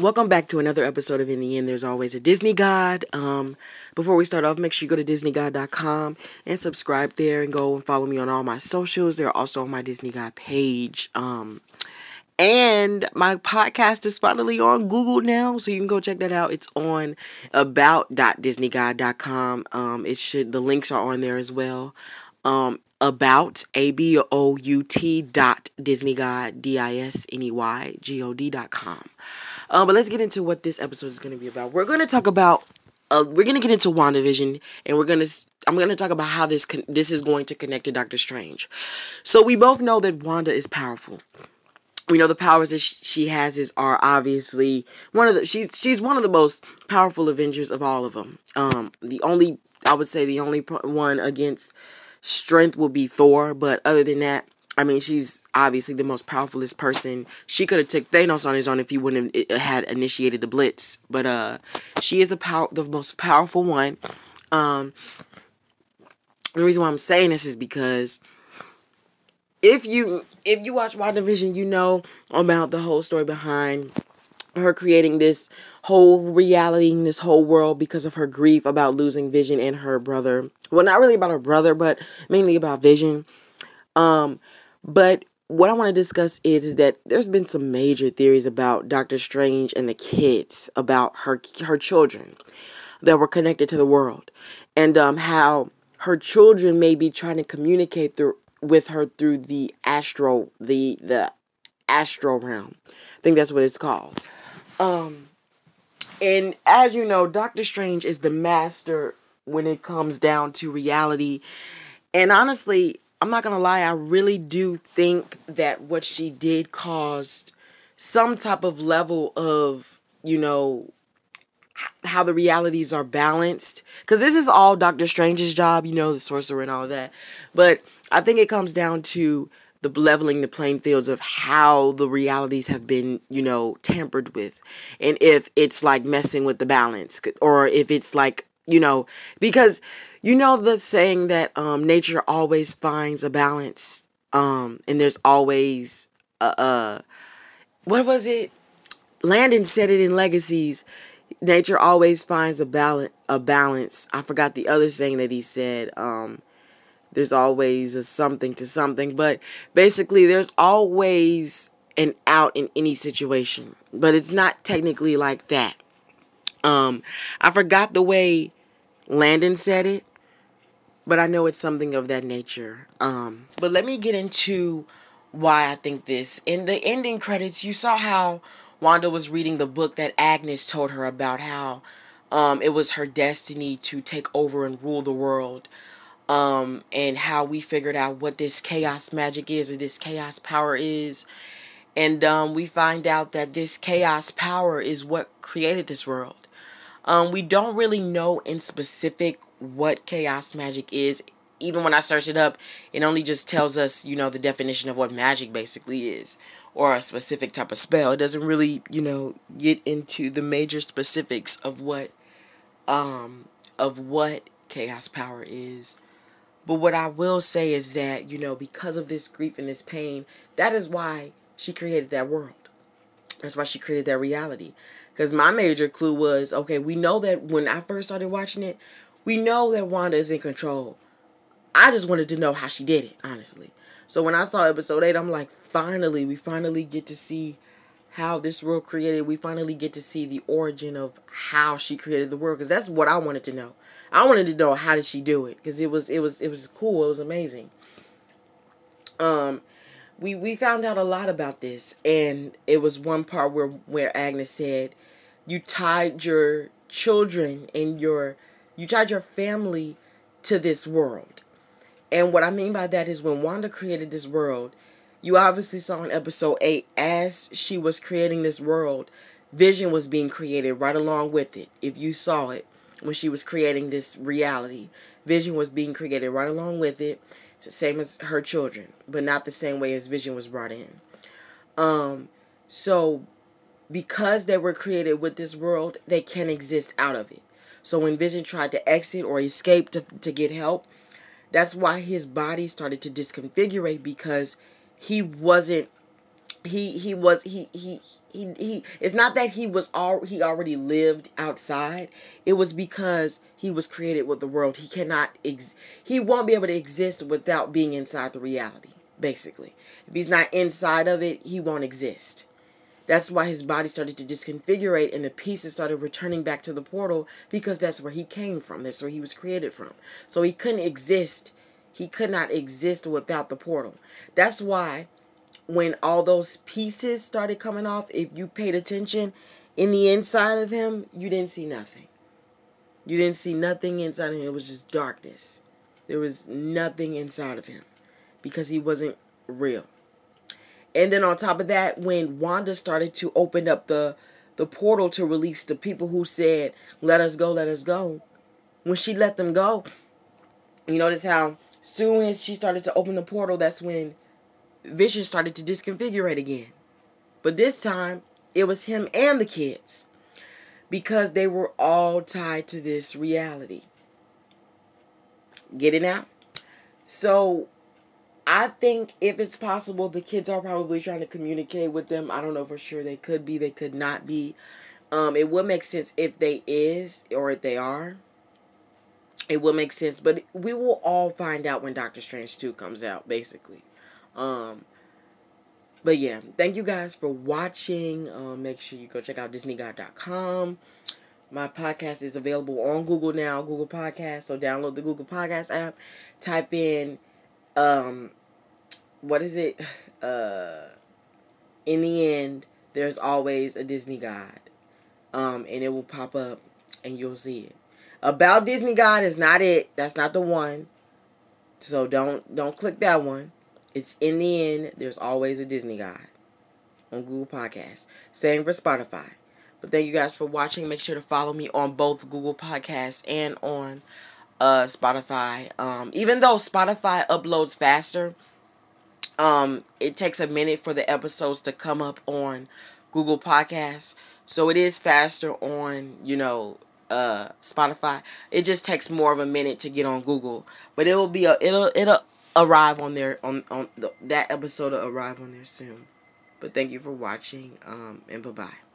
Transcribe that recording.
welcome back to another episode of In the End. There's always a Disney God. Um, before we start off, make sure you go to DisneyGod.com and subscribe there and go and follow me on all my socials. They're also on my Disney God page. Um, and my podcast is finally on Google now, so you can go check that out. It's on about.disneygod.com. Um, it should the links are on there as well. Um, about a b o u t dot disneygod d i s n e y g o d dot com. Um, but let's get into what this episode is going to be about. We're going to talk about uh, we're going to get into WandaVision and we're going to I'm going to talk about how this con- this is going to connect to Doctor Strange. So we both know that Wanda is powerful. We know the powers that she has is are obviously one of the she's she's one of the most powerful Avengers of all of them. Um, the only I would say the only one against strength will be Thor, but other than that, I mean, she's obviously the most powerfulest person. She could have took Thanos on his own if he wouldn't have had initiated the Blitz. But uh, she is the the most powerful one. Um, the reason why I'm saying this is because if you if you watch WandaVision, you know about the whole story behind her creating this whole reality in this whole world because of her grief about losing Vision and her brother. Well, not really about her brother, but mainly about Vision. Um, but what I want to discuss is, is that there's been some major theories about Doctor Strange and the kids, about her her children that were connected to the world, and um, how her children may be trying to communicate through with her through the astro the the astral realm. I think that's what it's called. Um, and as you know, Doctor Strange is the master when it comes down to reality. And honestly, I'm not gonna lie, I really do think that what she did caused some type of level of, you know, how the realities are balanced. Because this is all Doctor Strange's job, you know, the sorcerer and all that. But I think it comes down to the leveling the playing fields of how the realities have been, you know, tampered with. And if it's like messing with the balance or if it's like, you know, because you know the saying that um nature always finds a balance um and there's always a uh what was it? Landon said it in Legacies. Nature always finds a balance a balance. I forgot the other saying that he said um there's always a something to something, but basically there's always an out in any situation. But it's not technically like that. Um, I forgot the way Landon said it, but I know it's something of that nature. Um, but let me get into why I think this. In the ending credits, you saw how Wanda was reading the book that Agnes told her about how um, it was her destiny to take over and rule the world um, and how we figured out what this chaos magic is or this chaos power is. And um, we find out that this chaos power is what created this world. Um, we don't really know in specific what chaos magic is. Even when I search it up, it only just tells us, you know, the definition of what magic basically is or a specific type of spell. It doesn't really, you know, get into the major specifics of what um of what chaos power is. But what I will say is that, you know, because of this grief and this pain, that is why she created that world. That's why she created that reality. Because my major clue was okay, we know that when I first started watching it, we know that Wanda is in control. I just wanted to know how she did it, honestly. So when I saw episode 8, I'm like, finally, we finally get to see how this world created. We finally get to see the origin of how she created the world because that's what I wanted to know. I wanted to know how did she do it because it was it was it was cool. It was amazing. Um, we we found out a lot about this, and it was one part where where Agnes said, "You tied your children and your you tied your family to this world." And what I mean by that is when Wanda created this world, you obviously saw in episode 8 as she was creating this world, Vision was being created right along with it. If you saw it, when she was creating this reality. Vision was being created right along with it, same as her children, but not the same way as Vision was brought in. Um, so because they were created with this world, they can exist out of it. So when Vision tried to exit or escape to, to get help, that's why his body started to disconfigure because he wasn't he he was he he he he it's not that he was all he already lived outside. It was because he was created with the world. He cannot ex, he won't be able to exist without being inside the reality basically. If he's not inside of it he won't exist. That's why his body started to disconfigurate and the pieces started returning back to the portal because that's where he came from. That's where he was created from. So he couldn't exist. He could not exist without the portal. That's why when all those pieces started coming off, if you paid attention in the inside of him, you didn't see nothing. You didn't see nothing inside of him. It was just darkness. There was nothing inside of him because he wasn't real. And then on top of that, when Wanda started to open up the the portal to release the people who said, "Let us go, let us go," when she let them go, you notice how soon as she started to open the portal, that's when Vision started to disconfigurate again. But this time, it was him and the kids because they were all tied to this reality. Get it now? So, I think if it's possible, the kids are probably trying to communicate with them. I don't know for sure. They could be, they could not be. Um, it would make sense if they is or if they are. It will make sense, but we will all find out when Doctor Strange 2 comes out, basically. Um, but yeah, thank you guys for watching. Um, make sure you go check out DisneyGod.com. My podcast is available on Google now, Google Podcast. So download the Google Podcast app. Type in, um, what is it? Uh, in the end, there's always a Disney God. Um, and it will pop up and you'll see it. About Disney God is not it. That's not the one. So don't don't click that one. It's in the end, there's always a Disney guy on Google Podcasts. Same for Spotify. But thank you guys for watching. Make sure to follow me on both Google Podcasts and on uh, Spotify. Um, even though Spotify uploads faster, um, it takes a minute for the episodes to come up on Google Podcasts. So it is faster on, you know, uh, Spotify. It just takes more of a minute to get on Google, but it will be a it'll it'll arrive on there on on the, that episode will arrive on there soon. But thank you for watching um and bye bye.